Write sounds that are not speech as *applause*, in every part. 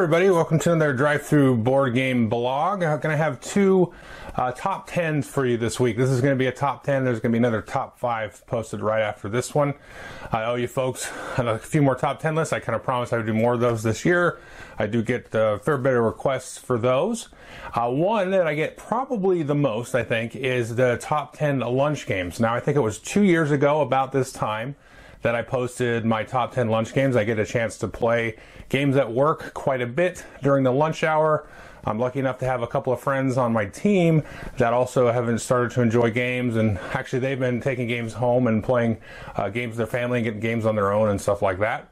Everybody, welcome to another drive-through board game blog. I'm going to have two uh, top 10s for you this week. This is going to be a top 10. There's going to be another top 5 posted right after this one. I owe you folks a few more top 10 lists. I kind of promised I would do more of those this year. I do get a fair bit of requests for those. Uh, one that I get probably the most, I think, is the top 10 lunch games. Now, I think it was two years ago about this time that I posted my top 10 lunch games. I get a chance to play games at work quite a bit during the lunch hour. I'm lucky enough to have a couple of friends on my team that also haven't started to enjoy games, and actually they've been taking games home and playing uh, games with their family and getting games on their own and stuff like that.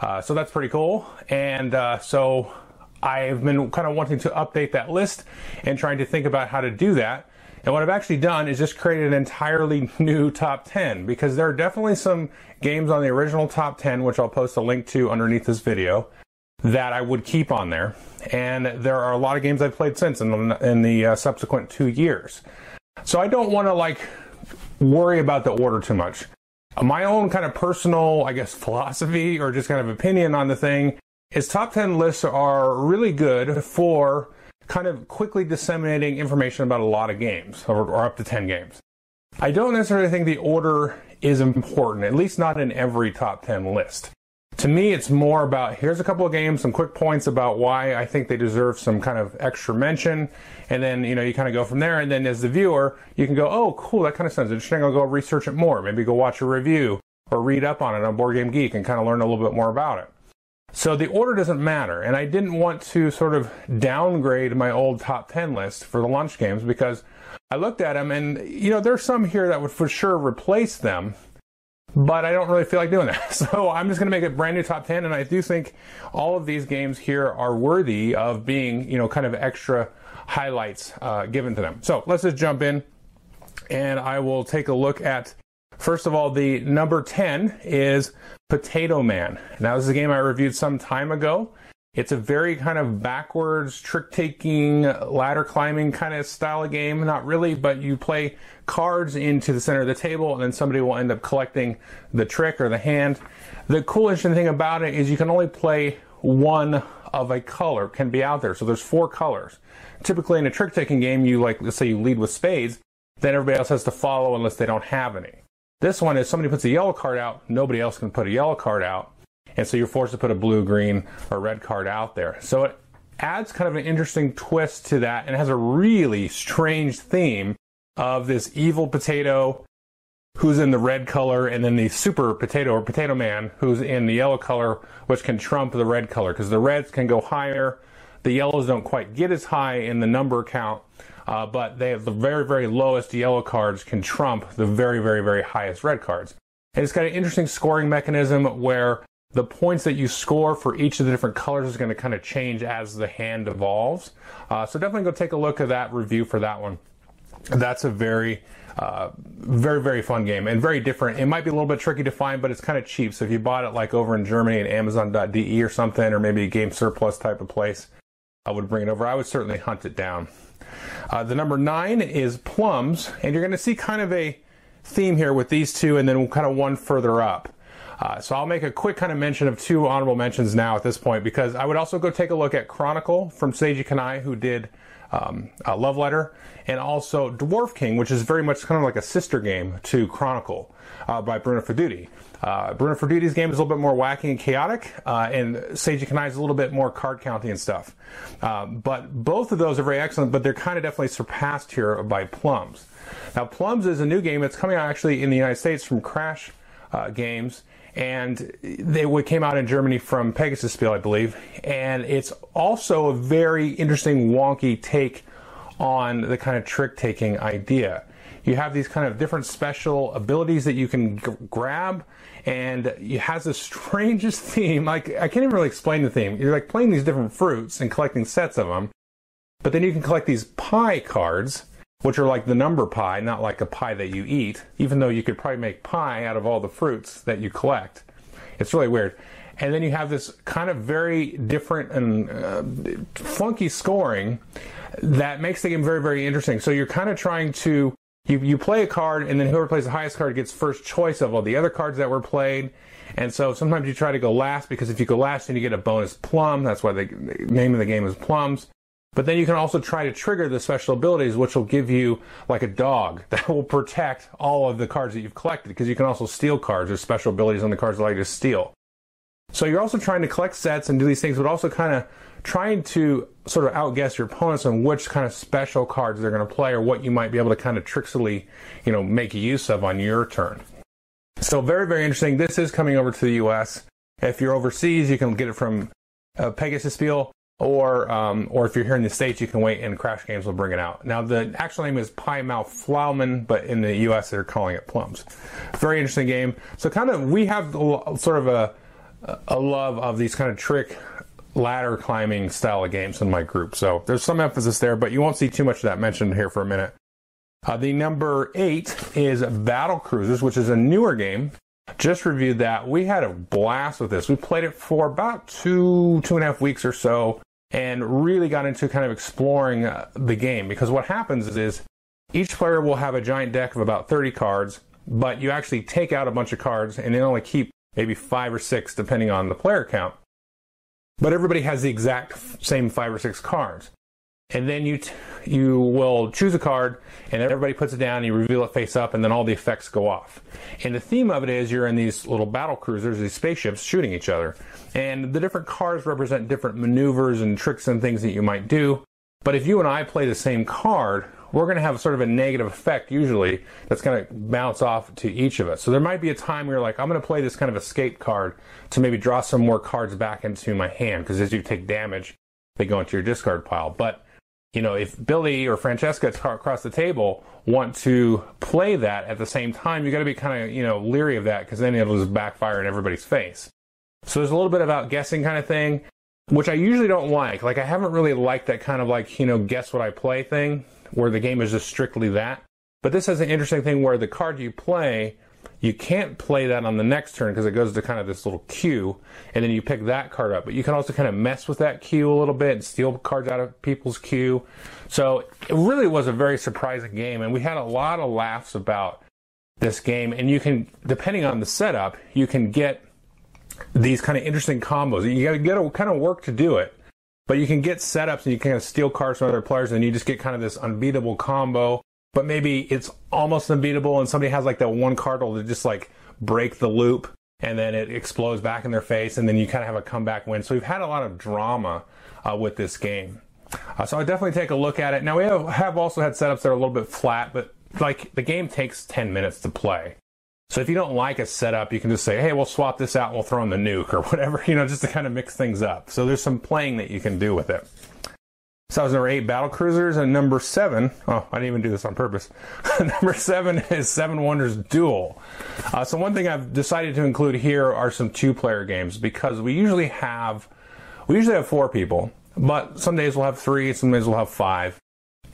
Uh, so that's pretty cool. And uh, so I've been kind of wanting to update that list and trying to think about how to do that. And what I've actually done is just created an entirely *laughs* new top 10 because there are definitely some games on the original top 10, which I'll post a link to underneath this video, that I would keep on there. And there are a lot of games I've played since in the, in the uh, subsequent two years. So I don't want to like worry about the order too much. My own kind of personal, I guess, *laughs* philosophy or just kind of opinion on the thing is top 10 lists are really good for kind of quickly disseminating information about a lot of games, or, or up to 10 games. I don't necessarily think the order is important, at least not in every top 10 list. To me, it's more about here's a couple of games, some quick points about why I think they deserve some kind of extra mention, and then you know you kind of go from there. And then as the viewer, you can go, oh, cool, that kind of sounds interesting. I'll go research it more. Maybe go watch a review or read up on it on Board Game Geek and kind of learn a little bit more about it. So the order doesn't matter. And I didn't want to sort of downgrade my old top 10 list for the lunch games because I looked at them and, you know, there's some here that would for sure replace them, but I don't really feel like doing that. *laughs* So I'm just going to make a brand new top 10. And I do think all of these games here are worthy of being, you know, kind of extra highlights uh, given to them. So let's just jump in and I will take a look at First of all, the number 10 is Potato Man. Now, this is a game I reviewed some time ago. It's a very kind of backwards, trick taking, ladder climbing kind of style of game. Not really, but you play cards into the center of the table, and then somebody will end up collecting the trick or the hand. The cool, interesting thing about it is you can only play one of a color can be out there. So there's four colors. Typically in a trick taking game, you like, let's say you lead with spades, then everybody else has to follow unless they don't have any. This one is somebody puts a yellow card out, nobody else can put a yellow card out. And so you're forced to put a blue, green, or red card out there. So it adds kind of an interesting twist to that and has a really strange theme of this evil potato who's in the red color and then the super potato or potato man who's in the yellow color which can trump the red color because the reds can go higher the yellows don't quite get as high in the number count uh, but they have the very, very lowest yellow cards can trump the very, very, very highest red cards. And it's got an interesting scoring mechanism where the points that you score for each of the different colors is going to kind of change as the hand evolves. Uh, so definitely go take a look at that review for that one. That's a very, uh, very, very fun game and very different. It might be a little bit tricky to find, but it's kind of cheap. So if you bought it like over in Germany at Amazon.de or something, or maybe a game surplus type of place, I would bring it over. I would certainly hunt it down. Uh, the number nine is plums, and you're going to see kind of a theme here with these two, and then kind of one further up. Uh, so I'll make a quick kind of mention of two honorable mentions now at this point because I would also go take a look at Chronicle from Seiji Kanai, who did um, Love Letter, and also Dwarf King, which is very much kind of like a sister game to Chronicle uh, by Bruno Faidutti. Uh, Bruno Faidutti's game is a little bit more wacky and chaotic, uh, and Seiji Kanai is a little bit more card counting and stuff. Uh, but both of those are very excellent, but they're kind of definitely surpassed here by Plums. Now, Plums is a new game that's coming out actually in the United States from Crash uh, Games, and they came out in Germany from Pegasus Spiel, I believe. And it's also a very interesting, wonky take on the kind of trick taking idea. You have these kind of different special abilities that you can g- grab, and it has the *laughs* strangest theme. Like I can't even really explain the theme. You're like playing these different fruits and collecting sets of them, but then you can collect these pie cards, which are like the number pie, not like a pie that you eat. Even though you could probably make pie out of all the fruits that you collect. It's really weird. And then you have this kind of very different and uh, funky scoring that makes the game very, very interesting. So you're kind of trying to you, you play a card, and then whoever plays the highest card gets first choice of all the other cards that were played. And so sometimes you try to go last because if you go last, then you get a bonus plum. That's why the name of the game is plums. But then you can also try to trigger the special abilities, which will give you like a dog *laughs* that will protect all of the cards that you've collected because you can also steal cards. There's special abilities on the cards that allow you to steal. So you're also trying to collect sets and do these things, but also kind of trying to sort of outguess your opponents on which kind of special cards they're going to play or what you might be able to kind of tricksily, you know, make use of on your turn. So very, very interesting. This is coming over to the U.S. If you're overseas, you can get it from uh, Pegasus Spiel or um, or if you're here in the states, you can wait and Crash Games will bring it out. Now the actual name is Pie Mouth Flaumen, but in the U.S. they're calling it Plums. Very interesting game. So kind of we have sort of a a love of these kind of trick ladder climbing style of games in my group. So there's some emphasis there, but you won't see too much of that mentioned here for a minute. Uh, the number eight is Battle Cruisers, which is a newer game. Just reviewed that. We had a blast with this. We played it for about two, two and a half weeks or so and really got into kind of exploring uh, the game because what happens is, each player will have a giant deck of about 30 cards, but you actually take out a bunch of cards and they only keep maybe five or six depending on the player count. But everybody has the exact same five or six cards. And then you you will choose a card and everybody puts it down and you reveal it face up and then all the effects go off. And the theme of it is you're in these little battle cruisers, these spaceships shooting each other. And the different cards represent different maneuvers and tricks and things that you might do. But if you and I play the same card, we're going to have sort of a negative effect usually that's going to bounce off to each of us. So there might be a time where you're like, I'm going to play this kind of escape card to maybe draw some more cards back into my hand because as you take damage, they go into your discard pile. But you know, if Billy or Francesca across the table want to play that at the same time, you got to be kind of, you know, leery of that because then it'll just backfire in everybody's face. So there's a little bit about guessing kind of thing, which I usually don't like. Like I haven't really liked that kind of like, you know, guess what I play thing where the game is just strictly that. But this has an interesting thing where the card you play, you can't play that on the next turn because it goes to kind of this little queue, and then you pick that card up. But you can also kind of mess with that queue a little bit and steal cards out of people's queue. So it really was a very surprising game, and we had a lot of laughs about this game. And you can, depending on the setup, you can get these kind of interesting combos. You got to get a kind of work to do it, but you can get setups and you can kind of steal cards from other players, and you just get kind of this unbeatable combo. But maybe it's almost unbeatable, and somebody has like that one card will just like break the loop, and then it explodes back in their face, and then you kind of have a comeback win. So we've had a lot of drama uh, with this game. Uh, so I definitely take a look at it. Now we have, have also had setups that are a little bit flat, but like the game takes 10 minutes to play. So if you don't like a setup, you can just say, hey, we'll swap this out and we'll throw in the nuke or *laughs* whatever, you know, just to kind of mix things up. So there's some playing that you can do with it. So that was number eight, Battle Cruisers, and number seven, oh, I didn't even do this on purpose. *laughs* number seven is Seven Wonders Duel. Uh, so one thing I've decided to include here are some two-player games because we usually have, we usually have four people, but some days we'll have three, some days we'll have five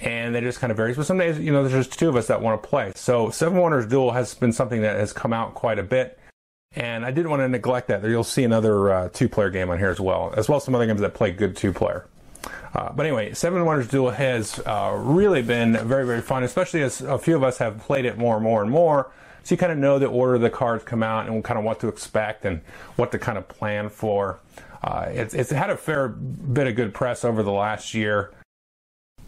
and it just kind of varies. But some days, you know, there's just two of us that want to play. So Seven Wonders Duel has been something that has come out quite a bit, and I didn't want to neglect that. You'll see another uh, two-player game on here as well, as well as some other games that play good two-player. Uh, but anyway, Seven Wonders Duel has uh, really been very, very fun, especially as a few of us have played it more and more and more. So you kind of know the order the cards come out and kind of what to expect and what to kind of plan for. Uh, it's, it's had a fair bit of good press over the last year.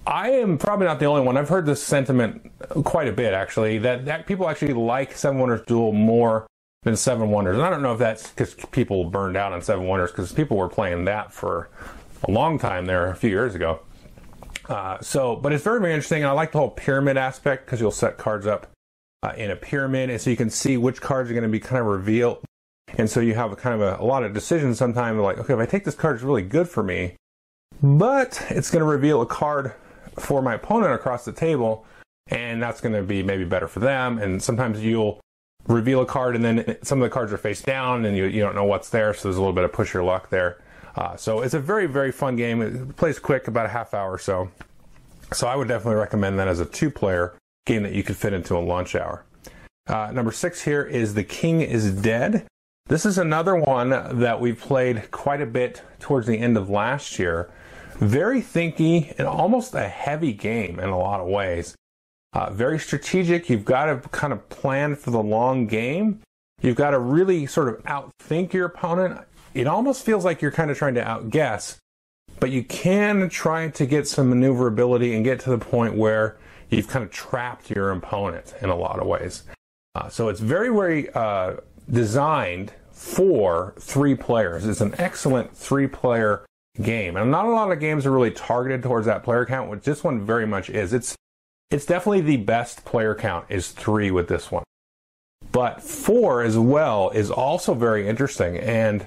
I am probably not the only one. I've heard this sentiment quite a bit, actually, that, that people actually like Seven Wonders Duel more than Seven Wonders. And I don't know if that's because people burned out on Seven Wonders, because people were playing that for a long time there a few years ago. Uh, so, but it's very, very interesting. I like the whole pyramid aspect because you'll set cards up uh, in a pyramid, and so you can see which cards are going to be kind of revealed. And so you have a kind of a, a lot of decisions sometimes like, okay, if I take this card, it's really good for me, but it's going to reveal a card for my opponent across the table, and that's going to be maybe better for them. And sometimes you'll reveal a card, and then some of the cards are face down, and you, you don't know what's there, so there's a little bit of push your luck there. Uh, so it's a very, very fun game. It plays quick, about a half hour or so. So I would definitely recommend that as a two player game that you could fit into a lunch hour. Uh, number six here is The King is Dead. This is another one that we played quite a bit towards the end of last year very thinky and almost a heavy game in a lot of ways. Uh, very strategic. You've got to kind of plan for the long game. You've got to really sort of outthink your opponent. It almost feels like you're kind of trying to outguess, but you can try to get some maneuverability and get to the point where you've kind of trapped your opponent in a lot of ways. Uh, so it's very, very uh, designed for three players. It's an excellent three player game. And not a lot of games are really targeted towards that player count, which this one very much is. It's it's definitely the best player count is three with this one. But four as well is also very interesting. And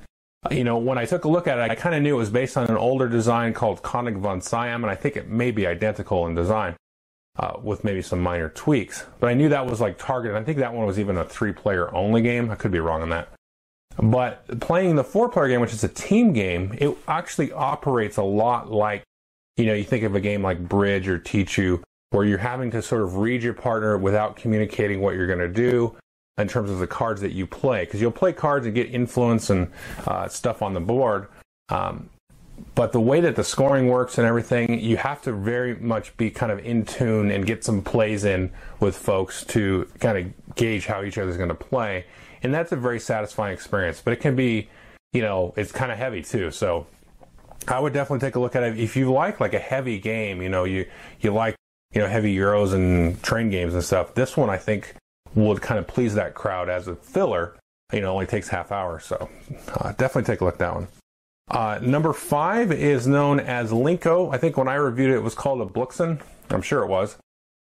you know, when I took a look at it, I kind of knew it was based on an older design called Konig von Siam, and I think it may be identical in design. Uh, with maybe some minor tweaks. But I knew that was like targeted. I think that one was even a three player only game. I could be wrong on that. But playing the four player game, which is a team game, it actually operates a lot like, you know, you think of a game like Bridge or Tichu, where you're having to sort of read your partner without communicating what you're going to do in terms of the cards that you play. Because you'll play cards and get influence and uh, stuff on the board. Um, but the way that the scoring works and everything, you have to very much be kind of in tune and get some plays in with folks to kind of gauge how each other's going to play and that's a very satisfying experience. But it can be, you know, it's kind of heavy too. So I would definitely take a look at it if you like like a heavy game. You know, you you like you know heavy euros and train games and stuff. This one I think would kind of please that crowd as a filler. You know, only takes half hour, so uh, definitely take a look at that one. Uh, number five is known as Linko. I think when I reviewed it, it was called Abluxxen. I'm sure it was.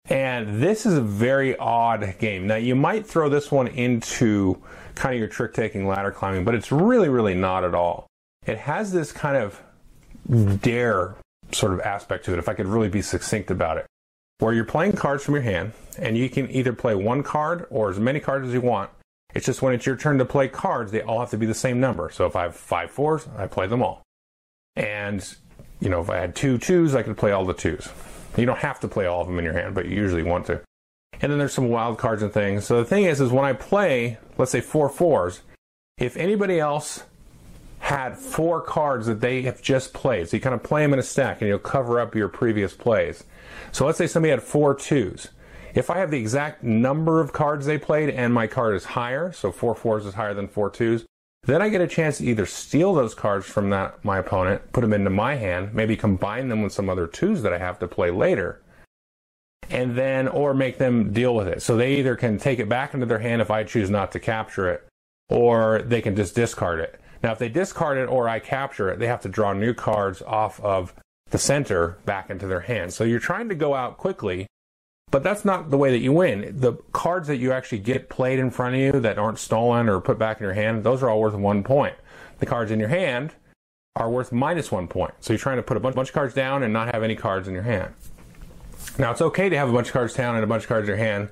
And this is a very odd game. Now, you might throw this one into kind of your trick taking ladder climbing, but it's really, really not at all. It has this kind of dare sort of aspect to it, if I could really be succinct about it, where you're playing cards from your hand, and you can either play one card or as many cards as you want. It's just when it's your turn to play cards, they all have to be the same number. So if I have five fours, I play them all. And, you know, if I had two twos, I could play all the twos. You don't have to play all of them in your hand, but you usually want to. And then there's some wild cards and things. So the thing is, is when I play, let's say four fours, if anybody else had four cards that they have just played, so you kind of play them in a stack and you'll cover up your previous plays. So let's say somebody had four twos. If I have the exact number of cards they played and my card is higher, so four fours is higher than four twos, then I get a chance to either steal those cards from that my opponent, put them into my hand, maybe combine them with some other twos that I have to play later, and then or make them deal with it. So they either can take it back into their hand if I choose not to capture it, or they can just discard it. Now, if they discard it or I capture it, they have to draw new cards off of the center back into their hand. So you're trying to go out quickly but that's not the way that you win. The cards that you actually get played in front of you that aren't stolen or put back in your hand, those are all worth one point. The cards in your hand are worth minus one point. So you're trying to put a bunch, bunch of cards down and not have any cards in your hand. Now it's okay to have a bunch of cards down and a bunch of cards in your hand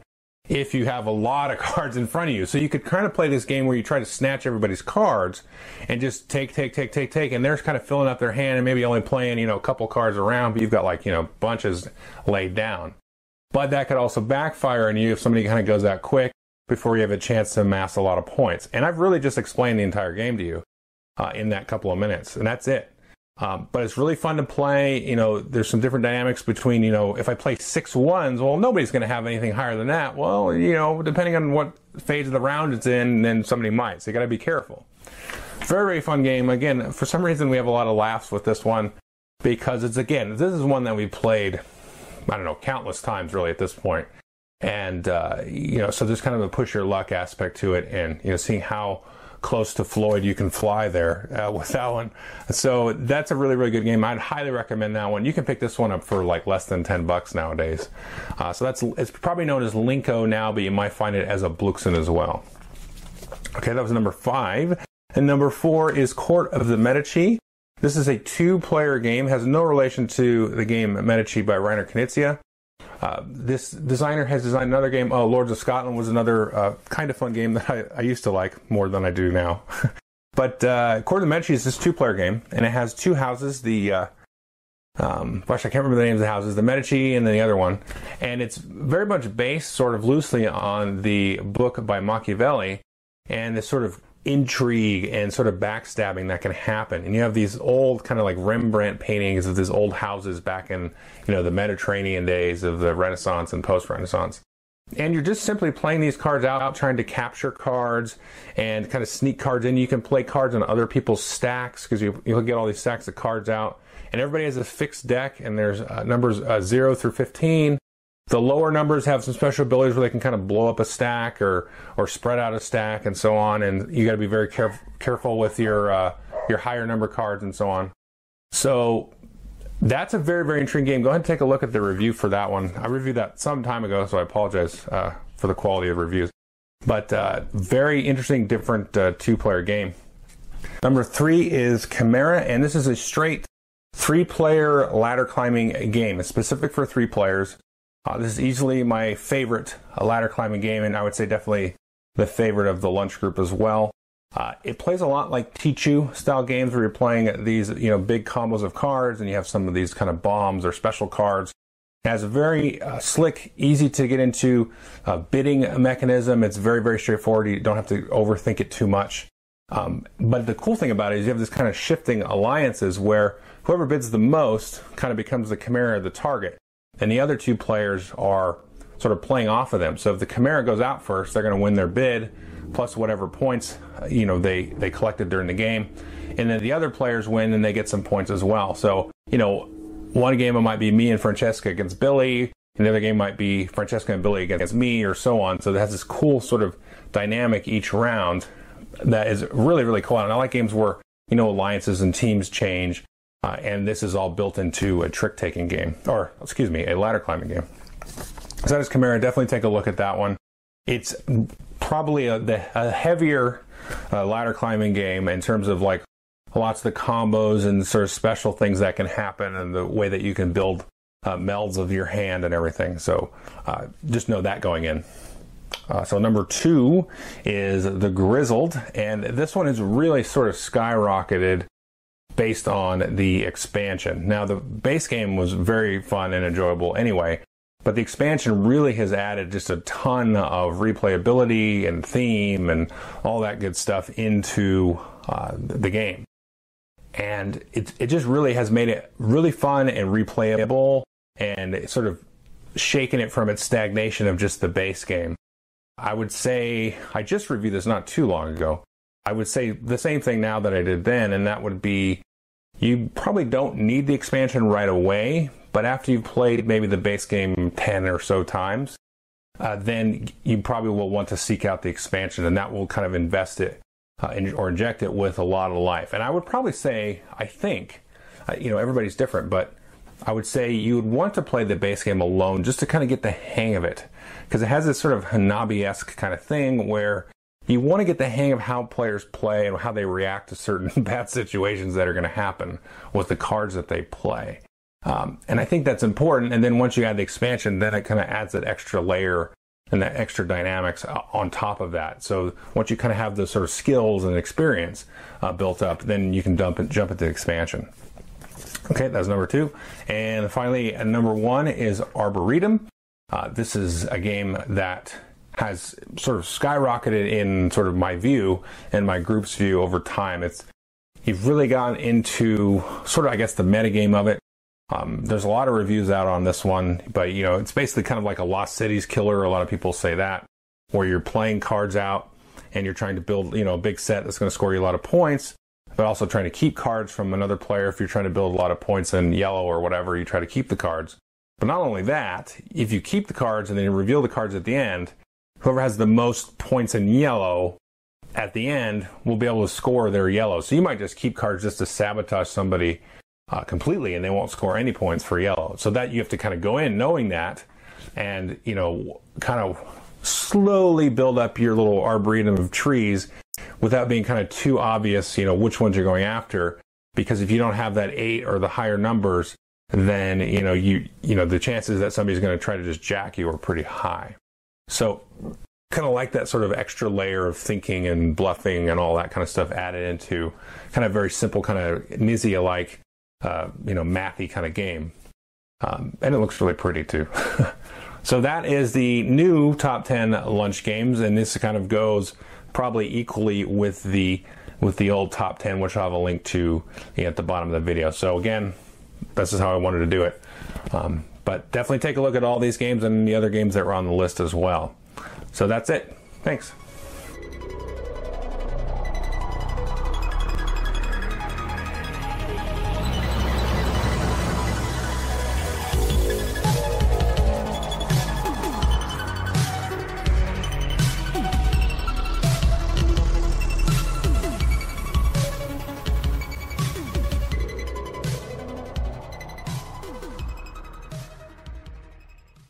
if you have a lot of *laughs* cards in front of you. So you could kind of play this game where you try to snatch everybody's cards and just take, take, take, take, take, and they're kind of filling up their hand and maybe only playing, you know, a couple cards around, but you've got like, you know, bunches laid down. But that could also backfire on you if somebody kind of goes that quick before you have a chance to amass a lot of points. And I've really just explained the entire game to you uh, in that couple of minutes, and that's it. Um, but it's really fun to play. You know, there's some different dynamics between, you know, if I play six ones, well, nobody's going to have anything higher than that. Well, you know, depending on what phase of the round it's in, then somebody might. So you got to be careful. Very, very fun game. Again, for some reason, we have a lot of laughs with this one because it's, again, this is one that we played I don't know, countless times really at this point. And, uh, you know, so there's kind of a push your luck aspect to it and, you know, seeing how close to Floyd you can fly there uh, *laughs* with that one. So that's a really, really good game. I'd highly recommend that one. You can pick this one up for like less than 10 bucks nowadays. Uh, so that's, it's probably known as Linko now, but you might find it as Abluxxen as well. Okay, that was number five. And number four is Court of the Medici. This is a two-player game, has no relation to the game Medici by Reiner Knizia. Uh, this designer has designed another game. Oh, Lords of Scotland was another uh, kind of fun game that I, I, used to like more than I do now. *laughs* but uh, Court of the Medici is this two-player game, and it has two houses. The uh, um, gosh, I can't remember the names of the houses. The Medici and then the other one, and it's very much based, sort of loosely, on the book by Machiavelli, and this sort of intrigue and sort of backstabbing that can happen. And you have these old kind of like Rembrandt paintings of these old houses back in, you know, the Mediterranean days of the Renaissance and post-Renaissance. And you're just simply playing these cards out, trying to capture cards and kind of sneak cards in. You can play cards on other people's stacks because you, you'll get all these stacks of cards out. And everybody has a fixed deck, and there's uh, numbers uh, 0 through 15. The lower numbers have some special abilities where they can kind of blow up a stack or or spread out a stack and so on. And you got to be very caref- careful with your uh, your higher number cards and so on. So that's a very very intriguing game. Go ahead and take a look at the review for that one. I reviewed that some time ago, so I apologize uh, for the quality of reviews. But uh, very interesting, different uh, two player game. Number three is Chimera, and this is a straight three player ladder climbing game. It's specific for three players. Uh, this is easily my favorite uh, ladder climbing game, and I would say definitely the favorite of the lunch group as well. Uh, it plays a lot like Tichu style games where you're playing these, you know, big combos of cards, and you have some of these kind of bombs or special cards. It has a very uh, slick, easy to get into uh, bidding mechanism. It's very, very straightforward. You don't have to overthink it too much. Um, but the cool thing about it is you have this kind of shifting alliances where whoever bids the most kind of becomes the chimera, the target and the other two players are sort of playing off of them. So if the Chimera goes out first, they're going to win their bid plus whatever points you know they they collected during the game, and then the other players win and they get some points as well. So you know, one game it might be me and Francesca against Billy. And the other game might be Francesca and Billy against me, or so on. So it has this cool sort of dynamic each round that is really, really cool. And I like games where you know alliances and teams change uh, and this is all built into a trick taking game, or excuse me, a ladder climbing game. So that is Chimera. Definitely take a look at that one. It's probably a, a heavier uh, ladder climbing game in terms of like lots of the combos and sort of special things that can happen and the way that you can build uh, melds of your hand and everything. So uh, just know that going in. Uh, so number two is the Grizzled, and this one is really sort of skyrocketed based on the expansion. Now, the base game was very fun and enjoyable anyway, but the expansion really has added just a ton of replayability and theme and all that good stuff into uh, the game. And it, it just really has made it really fun and replayable and sort of shaken it from its stagnation of just the base game. I would say I just reviewed this not too long ago. I would say the same thing now that I did then, and that would be you probably don't need the expansion right away, but after you've played maybe the base game 10 or so times, uh, then you probably will want to seek out the expansion, and that will kind of invest it uh, in, or inject it with a lot of life. And I would probably say, I think, uh, you know, everybody's different, but I would say you would want to play the base game alone just to kind of get the hang of it. Because it has this sort of Hanabi esque kind of thing where you want to get the hang of how players play and how they react to certain *laughs* bad situations that are going to happen with the cards that they play. Um, and I think that's important. And then once you add the expansion, then it kind of adds that extra layer and that extra dynamics uh, on top of that. So once you kind of have those sort of skills and experience uh, built up, then you can dump and jump into expansion. Okay, that's number two. And finally, uh, number one is Arboretum. Uh, this is a game that has sort of skyrocketed in sort of my view and my group's view over time. It's you've really gotten into sort of I guess the metagame of it. Um, there's a lot of reviews out on this one, but you know it's basically kind of like a Lost Cities killer. A lot of people say that, where you're playing cards out and you're trying to build you know a big set that's going to score you a lot of points, but also trying to keep cards from another player. If you're trying to build a lot of points in yellow or whatever, you try to keep the cards. But not only that, if you keep the cards and then you reveal the cards at the end, whoever has the most points in yellow at the end will be able to score their yellow. So you might just keep cards just to sabotage somebody uh, completely and they won't score any points for yellow. So that you have to kind of go in knowing that and, you know, kind of slowly build up your little arboretum of trees without being kind of too obvious, you know, which ones you're going after. Because if you don't have that eight or the higher numbers, then, you know, you, you know, the chances that somebody's going to try to just jack you are pretty high. So kind of like that sort of extra layer of thinking and bluffing and all that kind of stuff added into kind of very simple kind of Knizia like, uh, you know, mathy kind of game. Um, and it looks really pretty too. *laughs* so that is the new top 10 lunch games. And this kind of goes probably equally with the with the old top 10, which I'll have a link to at the bottom of the video. So again, this is how I wanted to do it. Um, but definitely take a look at all these games and the other games that were on the list as well. So that's it. Thanks.